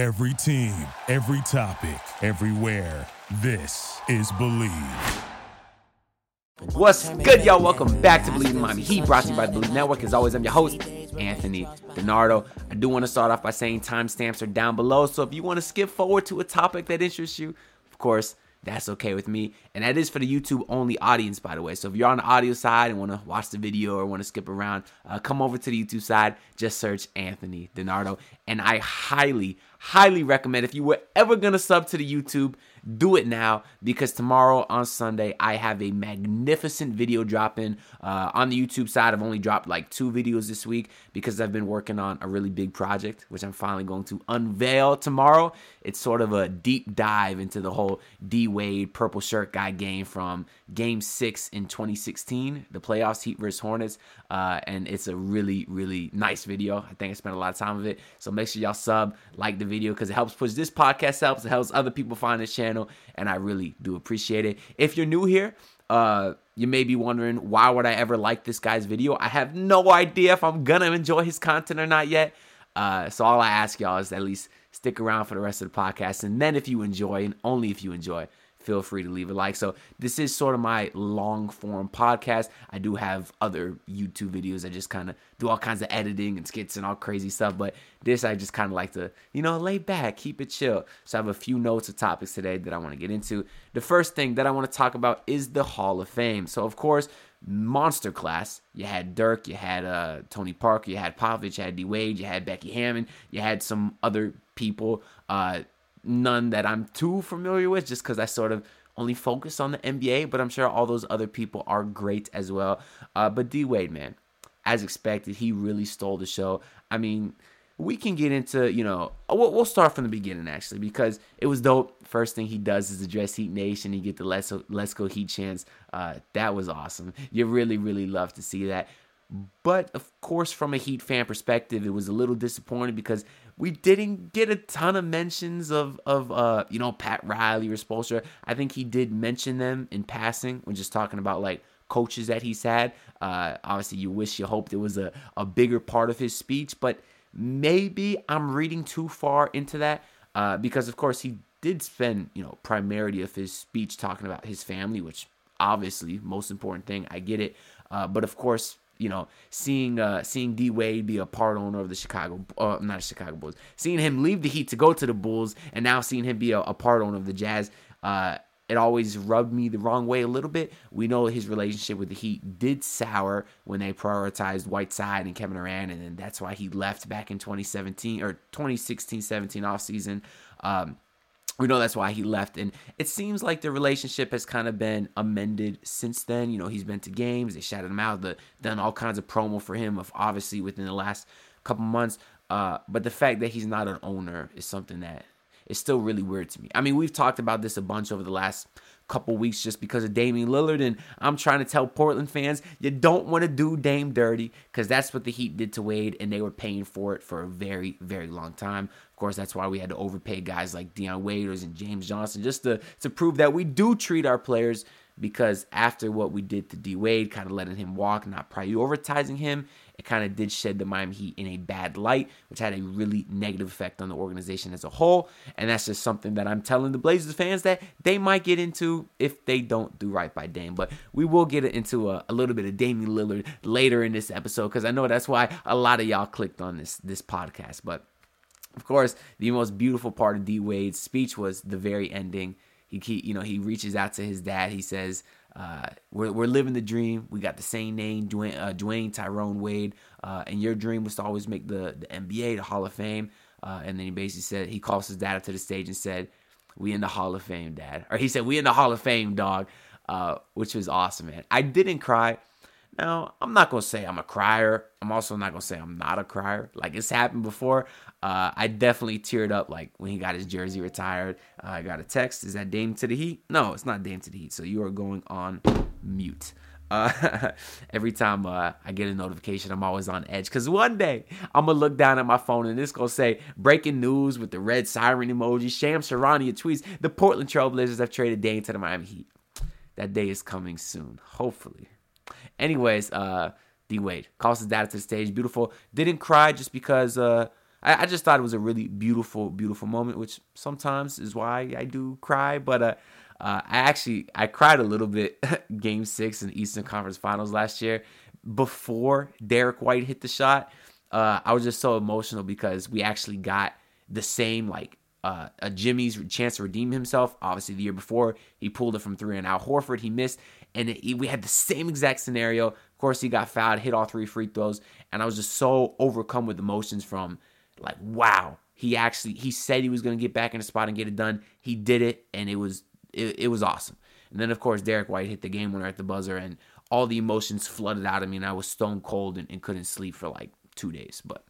Every team, every topic, everywhere. This is Bleav. What's good, y'all? Welcome back to Bleav in Miami Heat, brought to you by the Bleav Network. As always, I'm your host, Anthony Donardo. I do want to start off by saying timestamps are down below, so if you want to skip forward to a topic that interests you, of course, that's okay with me. And that is for the YouTube only audience, by the way. So if you're on the audio side and want to watch the video or want to skip around, uh, come over to the YouTube side. Just search Anthony Donardo. And I highly, highly recommend if you were ever going to sub to the YouTube, do it now because tomorrow on Sunday I have a magnificent video dropping uh, on the YouTube side. I've only dropped like two videos this week because I've been working on a really big project, which I'm finally going to unveil tomorrow. It's sort of a deep dive into the whole D Wade purple shirt guy game from Game Six in 2016, the playoffs, Heat versus Hornets, uh, and it's a really really nice video. I think I spent a lot of time with it, so make sure y'all sub, like the video because it helps push this podcast helps. It helps other people find this channel, and I really do appreciate it. If you're new here, uh, you may be wondering why would I ever like this guy's video? I have no idea if I'm gonna enjoy his content or not yet. Uh, so all I ask y'all is at least stick around for the rest of the podcast, and then if you enjoy, and only if you enjoy, feel free to leave a like. So this is sort of my long form podcast. I do have other YouTube videos. I just kind of do all kinds of editing and skits and all crazy stuff. But this I just kind of like to, you know, lay back, keep it chill. So I have a few notes of topics today that I want to get into. The first thing that I want to talk about is the Hall of Fame. So of course, monster class. You had Dirk, you had uh, Tony Parker, you had Popovich, you had D Wade, you had Becky Hammon, you had some other people. Uh, none that I'm too familiar with just because I sort of only focus on the NBA, but I'm sure all those other people are great as well. Uh, but D Wade, man, as expected, he really stole the show. I mean, we can get into, you know, we'll, we'll start from the beginning actually because it was dope. First thing he does is address Heat Nation. He get the Let's, Let's Go Heat chance. Uh, that was awesome. You really, really love to see that. But of course, from a Heat fan perspective, it was a little disappointing because we didn't get a ton of mentions of of uh you know Pat Riley or Spoelstra. I think he did mention them in passing when just talking about like coaches that he's had. Uh, obviously, you wish you hoped it was a a bigger part of his speech, but maybe I'm reading too far into that uh, because of course he did spend you know primarily of his speech talking about his family, which obviously most important thing. I get it, uh, but of course you know, seeing uh, seeing D Wade be a part owner of the Chicago, uh, not Chicago Bulls, seeing him leave the Heat to go to the Bulls, and now seeing him be a, a part owner of the Jazz, uh, it always rubbed me the wrong way a little bit. We know his relationship with the Heat did sour when they prioritized Whiteside and Kevin Durant, and then that's why he left back in 2017 or 2016-17 offseason. Um, we know that's why he left and it seems like the relationship has kind of been amended since then. You know he's been to games they shouted him out the, done all kinds of promo for him of obviously within the last couple months uh, but the fact that he's not an owner is something that is still really weird to me. I mean we've talked about this a bunch over the last couple weeks just because of Damian Lillard. And I'm trying to tell Portland fans, you don't want to do Dame dirty because that's what the Heat did to Wade, and they were paying for it for a very, very long time. Of course, that's why we had to overpay guys like Dion Waiters and James Johnson just to, to prove that we do treat our players because after what we did to D Wade, kind of letting him walk, not prioritizing him, it kind of did shed the Miami Heat in a bad light, which had a really negative effect on the organization as a whole. And that's just something that I'm telling the Blazers fans that they might get into if they don't do right by Dame. But we will get into a, a little bit of Damian Lillard later in this episode because I know that's why a lot of y'all clicked on this this podcast. But of course, the most beautiful part of D Wade's speech was the very ending. He, he, you know, he reaches out to his dad. He says, uh, we're, we're living the dream. We got the same name, Dwyane, uh, Dwyane Tyrone Wade. Uh, and your dream was to always make the, the NBA, the Hall of Fame. Uh, and then he basically said, he calls his dad up to the stage and said, we in the Hall of Fame, dad. Or he said, we in the Hall of Fame, dog. Uh, which was awesome, man. I didn't cry. Now, I'm not going to say I'm a crier. I'm also not going to say I'm not a crier. Like, it's happened before. Uh, I definitely teared up like when he got his jersey retired. Uh, I got a text. Is that Dame to the Heat? No, it's not Dame to the Heat. So you are going on mute. Uh, every time uh, I get a notification, I'm always on edge because one day I'm gonna look down at my phone and it's gonna say breaking news with the red siren emoji. Shams Charania tweets the Portland Trailblazers have traded Dame to the Miami Heat. That day is coming soon, hopefully. Anyways, uh, D Wade calls his dad to the stage. Beautiful. Didn't cry just because uh, I, I, just thought it was a really beautiful, beautiful moment, which sometimes is why I do cry. But uh, uh, I actually I cried a little bit game six in Eastern Conference Finals last year before Derrick White hit the shot. Uh, I was just so emotional because we actually got the same like uh, a Jimmy's chance to redeem himself. Obviously, the year before he pulled it from three, and Al Horford he missed, and it, we had the same exact scenario. Of course, he got fouled, hit all three free throws, and I was just so overcome with emotions from like, wow, he actually he said he was going to get back in the spot and get it done. He did it, and it was it, it was awesome. And then of course Derrick White hit the game winner at the buzzer, and all the emotions flooded out of me, and I was stone cold and, and couldn't sleep for like two days. But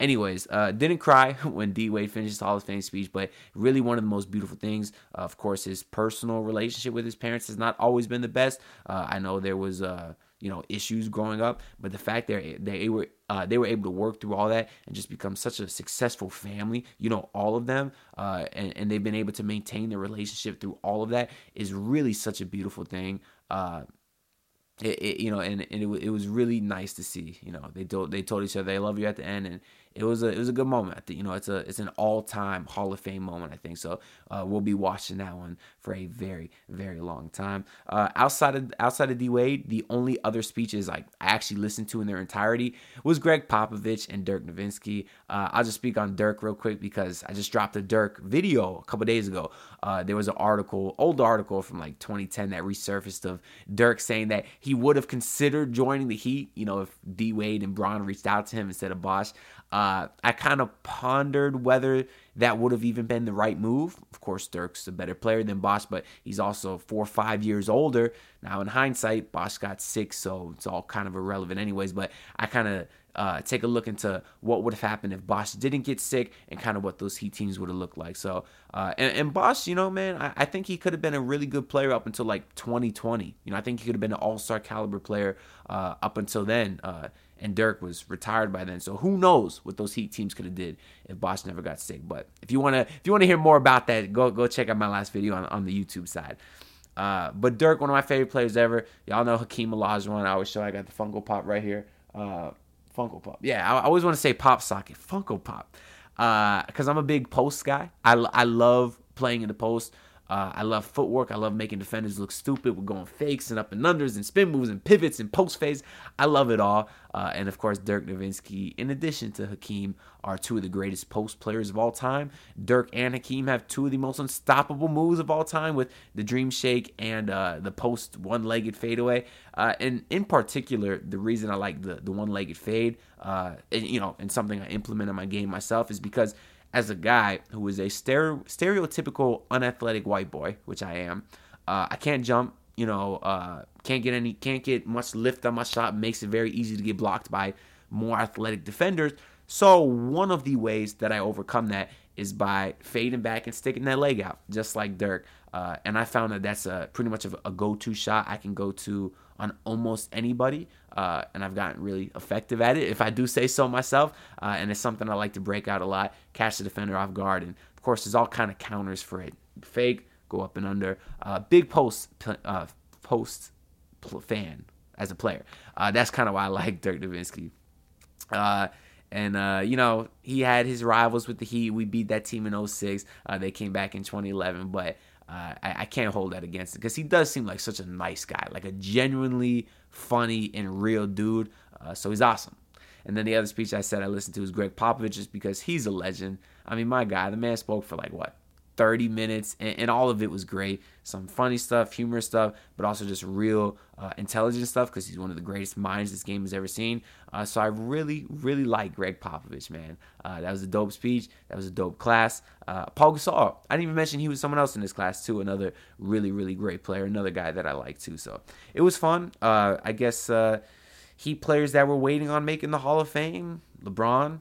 Anyways, uh, didn't cry when D Wade finished his Hall of Fame speech, but really one of the most beautiful things. Uh, of course, his personal relationship with his parents has not always been the best. Uh, I know there was, uh, you know, issues growing up, but the fact that they were uh, they were able to work through all that and just become such a successful family, you know, all of them, uh, and, and they've been able to maintain their relationship through all of that is really such a beautiful thing. It, it, you know, and, and it, it was really nice to see. You know, they told they told each other they love you at the end, and it was a it was a good moment. I think, you know, it's a it's an all time Hall of Fame moment. I think so. Uh, we'll be watching that one for a very very long time. Uh, outside of outside of D Wade, the only other speeches like I actually listened to in their entirety was Gregg Popovich and Dirk Nowitzki. Uh, I'll just speak on Dirk real quick because I just dropped a Dirk video a couple days ago. Uh, there was an article, old article from like 2010 that resurfaced of Dirk saying that he would have considered joining the Heat. You know, if D Wade and Bron reached out to him instead of Bosh. Uh, I kind of pondered whether that would have even been the right move. Of course, Dirk's a better player than Bosh, but he's also four or five years older. Now, in hindsight, Bosh got six, so it's all kind of irrelevant, anyways. But I kind of uh, take a look into what would have happened if Bosh didn't get sick and kind of what those Heat teams would have looked like. So, uh, and, and you know, man, I, I, think he could have been a really good player up until like 2020. You know, I think he could have been an all star caliber player uh, up until then. And Dirk was retired by then. So who knows what those Heat teams could have did if Bosh never got sick. But if you wanna if you wanna hear more about that, go go check out my last video on, on the YouTube side. Uh, but Dirk, one of my favorite players ever. Y'all know Hakeem Olajuwon. I always show I got the Funko Pop right here. Uh, Funko Pop. Yeah, I, I always want to say Pop Socket. Funko Pop. Because uh, I'm a big post guy. I, I love playing in the post. Uh, I love footwork. I love making defenders look stupid. We're going fakes and up and unders and spin moves and pivots and post phase. I love it all. Uh, and of course, Dirk Nowitzki, in addition to Hakeem, are two of the greatest post players of all time. Dirk and Hakeem have two of the most unstoppable moves of all time with the Dream Shake and uh, the post one legged fadeaway. Uh, and in particular, the reason I like the, the one legged fade, uh, and, you know, and something I implement in my game myself is because as a guy who is a stere- stereotypical unathletic white boy, which I am, uh, I can't jump. You know, uh, can't get any, can't get much lift on my shot. Makes it very easy to get blocked by more athletic defenders. So one of the ways that I overcome that is by fading back and sticking that leg out, just like Dirk. Uh, and I found that that's a pretty much a, a go-to shot I can go to on almost anybody, uh, and I've gotten really effective at it, if I do say so myself. Uh, and it's something I like to break out a lot, catch the defender off guard, and of course, there's all kind of counters for it. Fake, go up and under. Uh, big post uh, post fan as a player. Uh, that's kind of why I like Dirk Nowitzki. Uh, and, uh, you know, he had his rivals with the Heat. We beat that team in 06. Uh, they came back in 2011. But uh, I, I, can't hold that against him because he does seem like such a nice guy, like a genuinely funny and real dude. Uh, so he's awesome. And then the other speech I said I listened to was Gregg Popovich, just because he's a legend. I mean, my guy, the man spoke for like what 30 minutes, and, and, all of it was great. Some funny stuff, humorous stuff, but also just real uh, intelligent stuff because he's one of the greatest minds this game has ever seen. Uh, so I really, really like Gregg Popovich, man. Uh, that was a dope speech. That was a dope class. Uh, Paul Gasol, I didn't even mention he was someone else in this class too. Another really, really great player. Another guy that I like too. So it was fun. Uh, I guess uh, Heat players that were waiting on making the Hall of Fame, LeBron.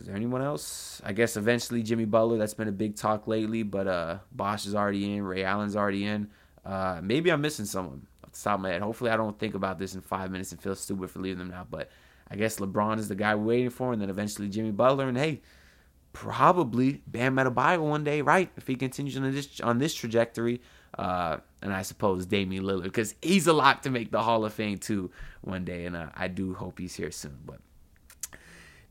Is there anyone else? I guess eventually Jimmy Butler. That's been a big talk lately, but uh, Bosh is already in. Ray Allen's already in. Uh, maybe I'm missing someone off the top of my head. Hopefully, I don't think about this in five minutes and feel stupid for leaving them now. But I guess LeBron is the guy we're waiting for, and then eventually Jimmy Butler. And hey, probably Bam Adebayo one day, right? If he continues on this on this trajectory. Uh, and I suppose Damian Lillard, because he's a lock to make the Hall of Fame too one day, and uh, I do hope he's here soon. But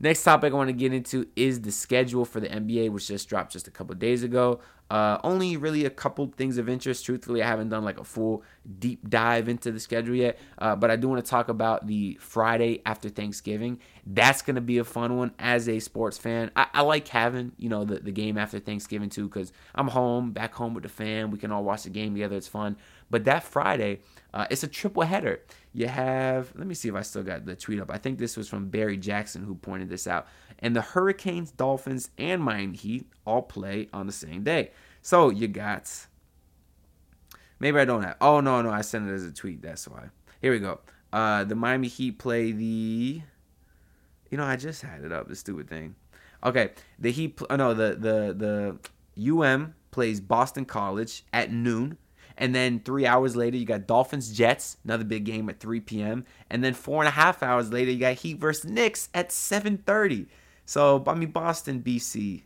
Next topic I want to get into is the schedule for the NBA, which just dropped just a couple days ago. Uh, only really a couple things of interest. Truthfully, I haven't done like a full deep dive into the schedule yet, uh, but I do want to talk about the Friday after Thanksgiving. That's going to be a fun one as a sports fan. I, I like having you know the, the game after Thanksgiving too because I'm home, back home with the fam. We can all watch the game together. It's fun. But that Friday, uh, it's a triple header. You have, let me see if I still got the tweet up. I think this was from Barry Jackson who pointed this out. And the Hurricanes, Dolphins, and Miami Heat all play on the same day. So you got, maybe I don't have, oh no, no, I sent it as a tweet. That's why. Here we go. Uh, the Miami Heat play the, you know, I just had it up, the stupid thing. Okay, the Heat, oh, no, the, the, the UM plays Boston College at noon. And then three hours later, you got Dolphins Jets, another big game at 3 p.m. And then four and a half hours later, you got Heat versus Knicks at 7:30. So I mean, Boston, BC.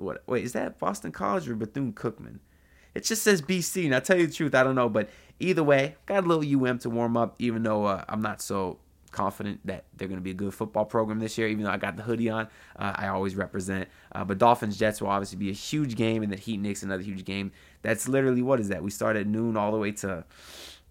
What? Wait, is that Boston College or Bethune Cookman? It just says BC. And I tell you the truth, I don't know. But either way, got a little UM to warm up. Even though uh, I'm not so confident that they're going to be a good football program this year. Even though I got the hoodie on, uh, I always represent. Uh, but Dolphins Jets will obviously be a huge game, and the Heat Knicks another huge game. That's literally what is that? We start at noon all the way to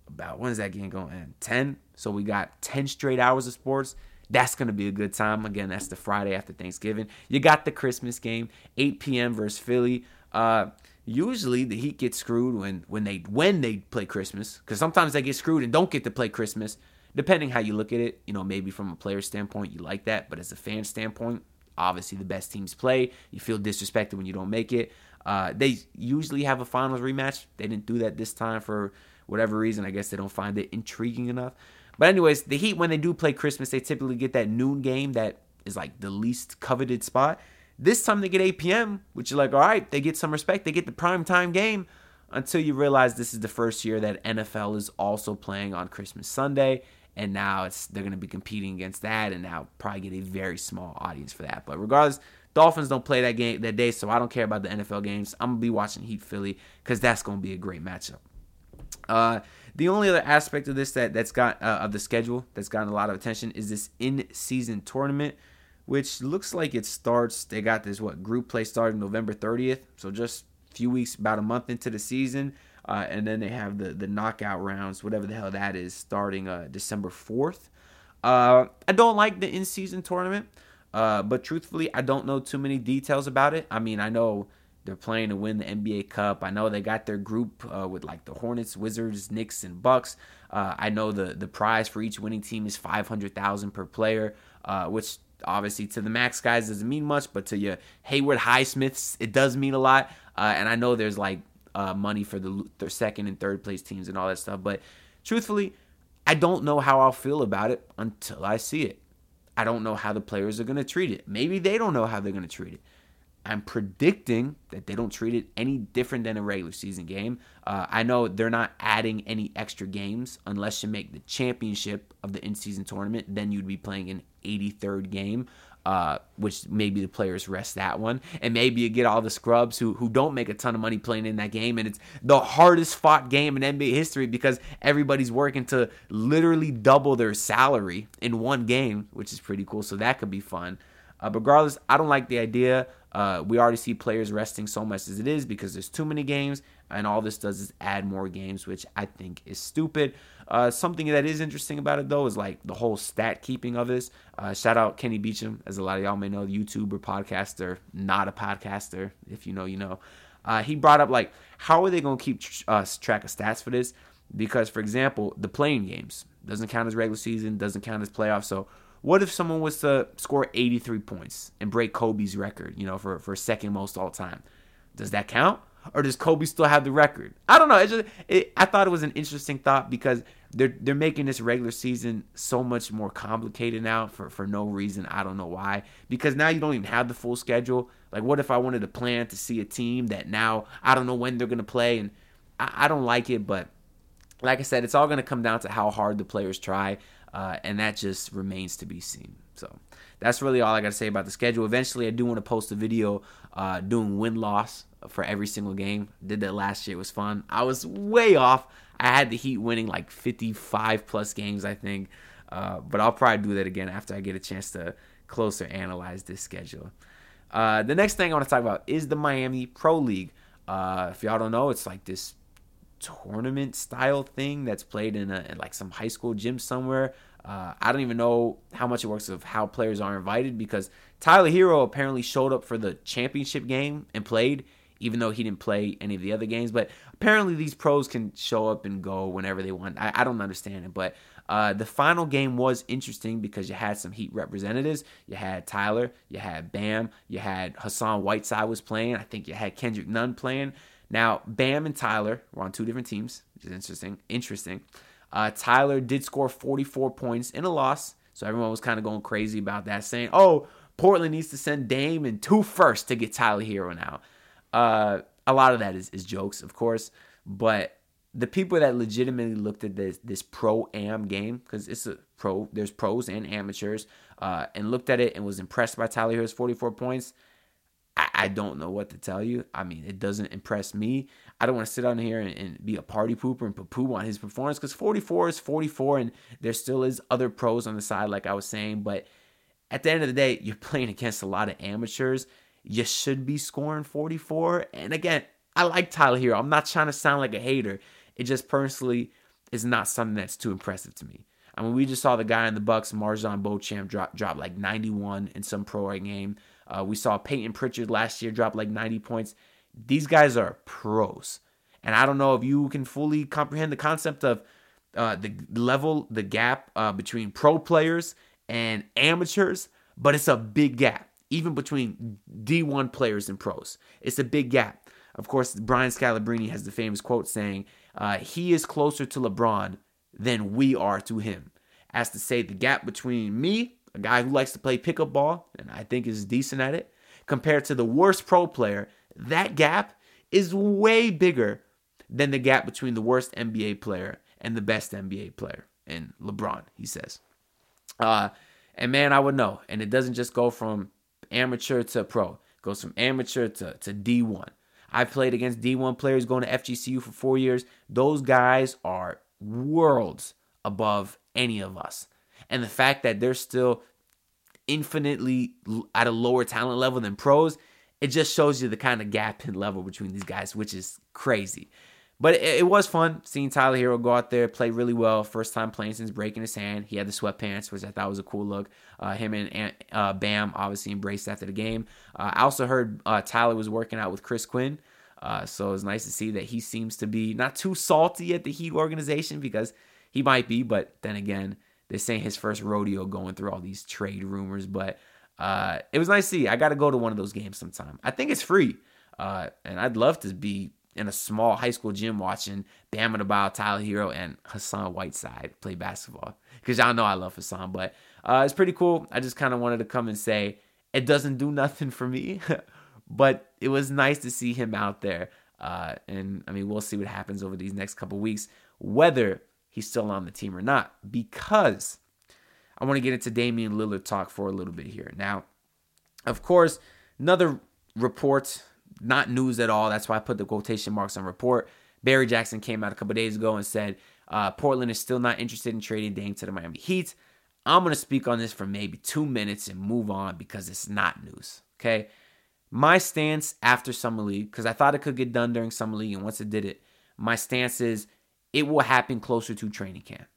about when is that game going? end? Ten. So we got ten straight hours of sports. That's going to be a good time. Again, that's the Friday after Thanksgiving. You got the Christmas game, 8 p.m. versus Philly. Uh, usually the Heat get screwed when when they when they play Christmas because sometimes they get screwed and don't get to play Christmas depending how you look at it, you know, maybe from a player standpoint, you like that. But as a fan standpoint, obviously the best teams play. You feel disrespected when you don't make it. Uh, they usually have a finals rematch. They didn't do that this time for whatever reason. I guess they don't find it intriguing enough. But anyways, the Heat when they do play Christmas, they typically get that noon game that is like the least coveted spot. This time they get 8 p.m., which is like, all right, they get some respect. They get the prime time game until you realize this is the first year that NFL is also playing on Christmas Sunday and now it's they're going to be competing against that, and now probably get a very small audience for that. But regardless, Dolphins don't play that game that day, so I don't care about the NFL games. I'm gonna be watching Heat Philly because that's gonna be a great matchup. Uh, the only other aspect of this that that's got uh, of the schedule that's gotten a lot of attention is this in-season tournament, which looks like it starts. They got this what group play starting November 30th, so just a few weeks, about a month into the season. Uh, and then they have the the knockout rounds, whatever the hell that is, starting uh, December fourth. Uh, I don't like the in season tournament, uh, but truthfully, I don't know too many details about it. I mean, I know they're playing to win the NBA Cup. I know they got their group uh, with like the Hornets, Wizards, Knicks, and Bucks. Uh, I know the the prize for each winning team is five hundred thousand per player, which obviously to the max guys doesn't mean much, but to your Haywood Highsmiths, it does mean a lot. and I know there's like uh, money for the, the second and third place teams and all that stuff. But truthfully, I don't know how I'll feel about it until I see it. I don't know how the players are going to treat it. Maybe they don't know how they're going to treat it. I'm predicting that they don't treat it any different than a regular season game. Uh, I know they're not adding any extra games unless you make the championship of the in season tournament. Then you'd be playing an 83rd game uh, which maybe the players rest that one, and maybe you get all the scrubs who who don't make a ton of money playing in that game, and it's the hardest fought game in NBA history because everybody's working to literally double their salary in one game, which is pretty cool. So that could be fun. Uh, regardless, I don't like the idea. Uh, we already see players resting so much as it is because there's too many games, and all this does is add more games, which I think is stupid. Uh, something that is interesting about it though is like the whole stat keeping of this. Uh, shout out Kenny Beecham, as a lot of y'all may know, YouTuber, podcaster, not a podcaster. If you know, you know. Uh, he brought up like how are they going to keep uh, track of stats for this? Because for example, the playing games doesn't count as regular season, doesn't count as playoffs. So what if someone was to score 83 points and break Kobe's record, you know, for for second most all time? Does that count? Or does Kobe still have the record? I don't know. It's just it, I thought it was an interesting thought because they're they're making this regular season so much more complicated now for for no reason. I don't know why. Because now you don't even have the full schedule. Like, what if I wanted to plan to see a team that now I don't know when they're gonna play, and I, I don't like it. But like I said, it's all gonna come down to how hard the players try, uh, and that just remains to be seen. So that's really all I got to say about the schedule. Eventually, I do want to post a video uh, doing win loss for every single game. Did that last year. It was fun. I was way off. I had the Heat winning like 55 plus games, I think. Uh, but I'll probably do that again after I get a chance to closer analyze this schedule. Uh, the next thing I want to talk about is the Miami Pro League. Uh, if y'all don't know, it's like this tournament style thing that's played in, a, in like some high school gym somewhere. Uh, I don't even know how much it works of how players are invited because Tyler Herro apparently showed up for the championship game and played, even though he didn't play any of the other games. But apparently these pros can show up and go whenever they want. I, I don't understand it, but uh, the final game was interesting because you had some Heat representatives. You had Tyler, you had Bam, you had Hassan Whiteside was playing. I think you had Kendrick Nunn playing. Now, Bam and Tyler were on two different teams, which is interesting. Interesting. Uh, Tyler did score 44 points in a loss, so everyone was kind of going crazy about that, saying, "Oh, Portland needs to send Dame and two first to get Tyler Herro now." Uh, a lot of that is, is jokes, of course, but the people that legitimately looked at this this pro am game because it's a pro, there's pros and amateurs, uh, and looked at it and was impressed by Tyler Herro's 44 points. I, I don't know what to tell you. I mean, it doesn't impress me. I don't want to sit on here and, and be a party pooper and poo on his performance because 44 is 44, and there still is other pros on the side, like I was saying. But at the end of the day, you're playing against a lot of amateurs. You should be scoring 44. And again, I like Tyler Herro. I'm not trying to sound like a hater. It just personally is not something that's too impressive to me. I mean, we just saw the guy in the Bucks, MarJon Beauchamp, drop drop like 91 in some pro game. Uh, we saw Payton Pritchard last year drop like 90 points. These guys are pros. And I don't know if you can fully comprehend the concept of uh, the level, the gap uh, between pro players and amateurs, but it's a big gap, even between D1 players and pros. It's a big gap. Of course, Brian Scalabrine has the famous quote saying, uh, He is closer to LeBron than we are to him. As to say, the gap between me guy who likes to play pickup ball and I think is decent at it, compared to the worst pro player, that gap is way bigger than the gap between the worst NBA player and the best NBA player. And LeBron, he says. Uh, and man, I would know. And it doesn't just go from amateur to pro. It goes from amateur to, to D1. I played against D1 players going to FGCU for four years. Those guys are worlds above any of us. And the fact that they're still infinitely at a lower talent level than pros, it just shows you the kind of gap in level between these guys, which is crazy. But it, it, was fun seeing Tyler Herro go out there, play really well. First time playing since breaking his hand. He had the sweatpants, which I thought was a cool look. Uh, him and uh, Bam obviously embraced after the game. Uh, I also heard uh, Tyler was working out with Chris Quinn. Uh, so it was nice to see that he seems to be not too salty at the Heat organization because he might be, but then again, this ain't his first rodeo going through all these trade rumors, but uh, it was nice to see. I got to go to one of those games sometime. I think it's free, uh, and I'd love to be in a small high school gym watching Bam Adebayo, Tyler Herro, and Hassan Whiteside play basketball. Because y'all know I love Hassan, but uh, it's pretty cool. I just kind of wanted to come and say it doesn't do nothing for me, but it was nice to see him out there. Uh, and I mean, we'll see what happens over these next couple weeks. Whether he's still on the team or not because I want to get into Damian Lillard talk for a little bit here. Now, of course, another report, not news at all. That's why I put the quotation marks on report. Barry Jackson came out a couple days ago and said uh, Portland is still not interested in trading Dame to the Miami Heat. I'm going to speak on this for maybe two minutes and move on because it's not news. Okay. My stance after Summer League, because I thought it could get done during Summer League, and once it did it, my stance is it will happen closer to training camp.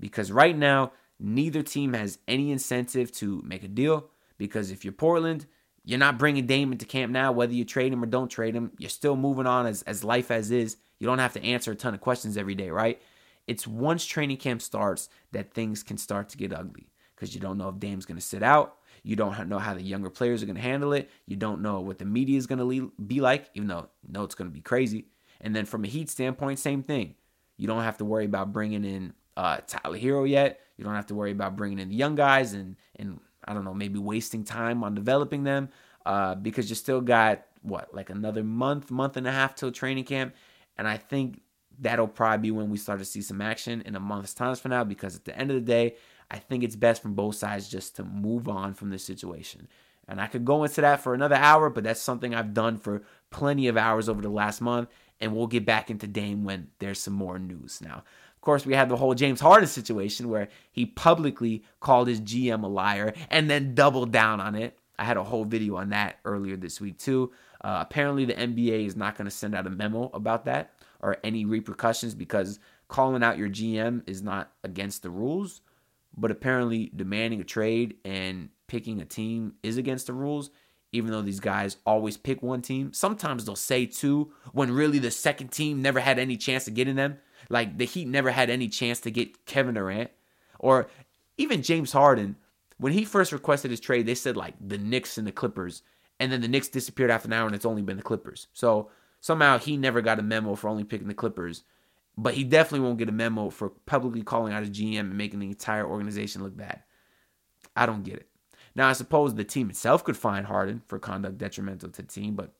Because right now, neither team has any incentive to make a deal. Because if you're Portland, you're not bringing Dame into camp now, whether you trade him or don't trade him. You're still moving on as, as life as is. You don't have to answer a ton of questions every day, right? It's once training camp starts that things can start to get ugly because you don't know if Dame's going to sit out. You don't know how the younger players are going to handle it. You don't know what the media is going to be like, even though know it's going to be crazy. And then from a Heat standpoint, same thing. You don't have to worry about bringing in uh, Tyler Herro yet. You don't have to worry about bringing in the young guys and and I don't know maybe wasting time on developing them uh, because you still got what like another month, month and a half till training camp, and I think that'll probably be when we start to see some action in a month's time from now because at the end of the day, I think it's best from both sides just to move on from this situation. And I could go into that for another hour, but that's something I've done for plenty of hours over the last month and we'll get back into Dame when there's some more news. Now, Of course, we had the whole James Harden situation where he publicly called his GM a liar and then doubled down on it. I had a whole video on that earlier this week, too. Uh, apparently, the NBA is not going to send out a memo about that or any repercussions because calling out your GM is not against the rules, but apparently demanding a trade and picking a team is against the rules. Even though these guys always pick one team, sometimes they'll say two when really the second team never had any chance of getting them. Like the Heat never had any chance to get Kevin Durant or even James Harden. When he first requested his trade, they said like the Knicks and the Clippers, and then the Knicks disappeared after an hour, and it's only been the Clippers. So somehow he never got a memo for only picking the Clippers but he definitely won't get a memo for publicly calling out his GM and making the entire organization look bad. I don't get it. Now, I suppose the team itself could fine Harden for conduct detrimental to the team, but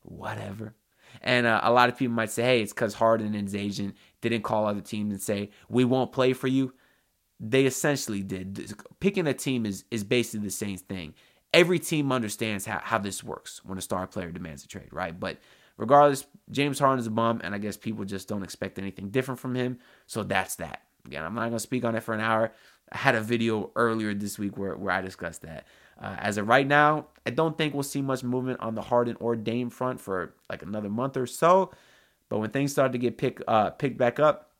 whatever. And uh, a lot of people might say, hey, it's because Harden and his agent didn't call other teams and say, we won't play for you. They essentially did. Picking a team is, is basically the same thing. Every team understands how, how this works when a star player demands a trade, right? But regardless, James Harden is a bum, and I guess people just don't expect anything different from him. So that's that. Again, I'm not going to speak on it for an hour. I had a video earlier this week where, where I discussed that. Uh, as of right now, I don't think we'll see much movement on the Harden or Dame front for like another month or so. But when things start to get pick, uh, picked back up,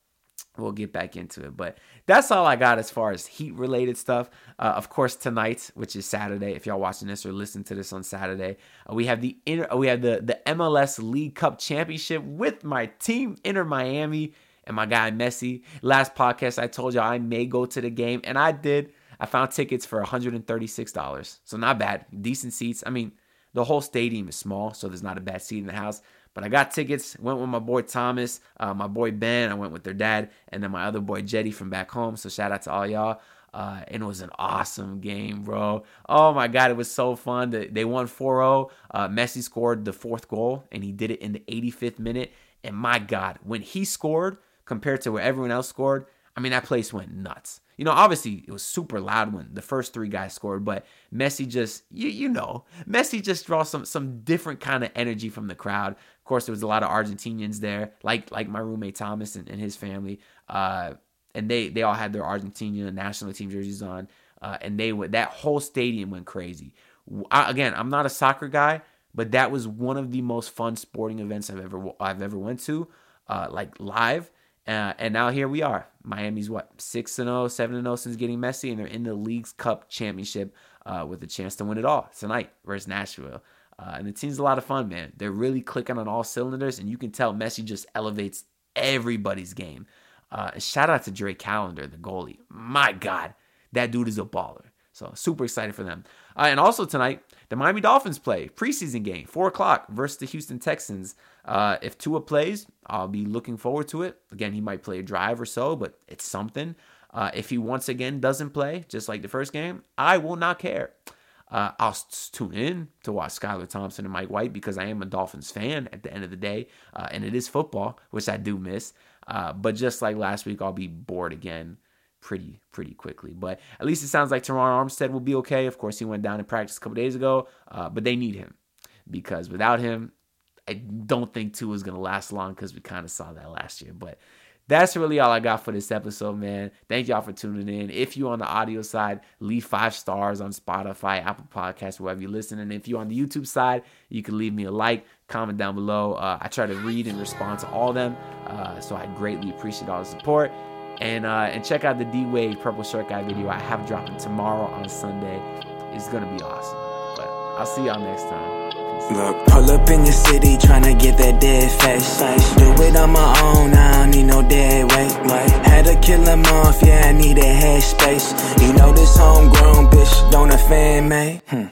we'll get back into it. But that's all I got as far as heat related stuff. Uh, of course, tonight, which is Saturday, if y'all watching this or listen to this on Saturday, uh, we have the inter- we have the the MLS League Cup Championship with my team Inter Miami and my guy Messi. Last podcast, I told y'all I may go to the game, and I did. I found tickets for $136, so not bad, decent seats. I mean, the whole stadium is small, so there's not a bad seat in the house. But I got tickets, went with my boy Thomas, uh, my boy Ben. I went with their dad, and then my other boy Jetty from back home. So shout out to all y'all. Uh, and it was an awesome game, bro. Oh my God, it was so fun. They won 4 0. Uh, Messi scored the fourth goal, and he did it in the 85th minute. And my God, when he scored compared to where everyone else scored, I mean, that place went nuts. You know, obviously it was super loud when the first three guys scored, but Messi just you you know, Messi just draws some some different kind of energy from the crowd. Of course, there was a lot of Argentinians there, like like my roommate Thomas and, and his family. Uh, and they they all had their Argentina national team jerseys on, uh, and they went that whole stadium went crazy. I, again, I'm not a soccer guy, but that was one of the most fun sporting events I've ever I've ever went to, uh, like live. Uh, and now here we are. Miami's what six and 0, 7 and 0 since getting Messi, and they're in the Leagues Cup championship uh, with a chance to win it all tonight versus Nashville. Uh, and the team's a lot of fun, man. They're really clicking on all cylinders, and you can tell Messi just elevates everybody's game. Uh, shout out to Drake Callender, the goalie. My God, that dude is a baller. So super excited for them. Uh, and also tonight, the Miami Dolphins play preseason game, four o'clock versus the Houston Texans. Uh, if Tua plays, I'll be looking forward to it. Again, he might play a drive or so, but it's something. Uh, if he once again doesn't play, just like the first game, I will not care. Uh, I'll tune in to watch Skylar Thompson and Mike White because I am a Dolphins fan at the end of the day, uh, and it is football, which I do miss. Uh, but just like last week, I'll be bored again pretty pretty quickly. But at least it sounds like Terron Armstead will be okay. Of course, he went down in practice a couple days ago, uh, but they need him because without him, I don't think Tua is gonna last long because we kind of saw that last year. But that's really all I got for this episode, man. Thank y'all for tuning in. If you're on the audio side, leave five stars on Spotify, Apple Podcasts, wherever you listen. And if you're on the YouTube side, you can leave me a like, comment down below. Uh, I try to read and respond to all of them, uh, so I greatly appreciate all the support. And uh, and check out the D Wade Purple Shirt Guy video I have dropping tomorrow on Sunday. It's gonna be awesome. But I'll see y'all next time. Look, pull up in the city tryna get that dead face. Do it on my own, I don't need no dead weight. Had to kill him off, yeah, I need a head space. You know this homegrown bitch, don't offend me. Hmm.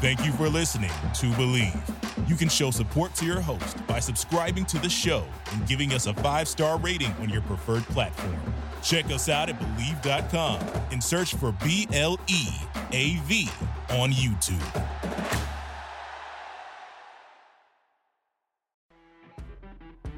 Thank you for listening to Bleav. You can show support to your host by subscribing to the show and giving us a five star rating on your preferred platform. Check us out at Bleav.com and search for B L E A V on YouTube.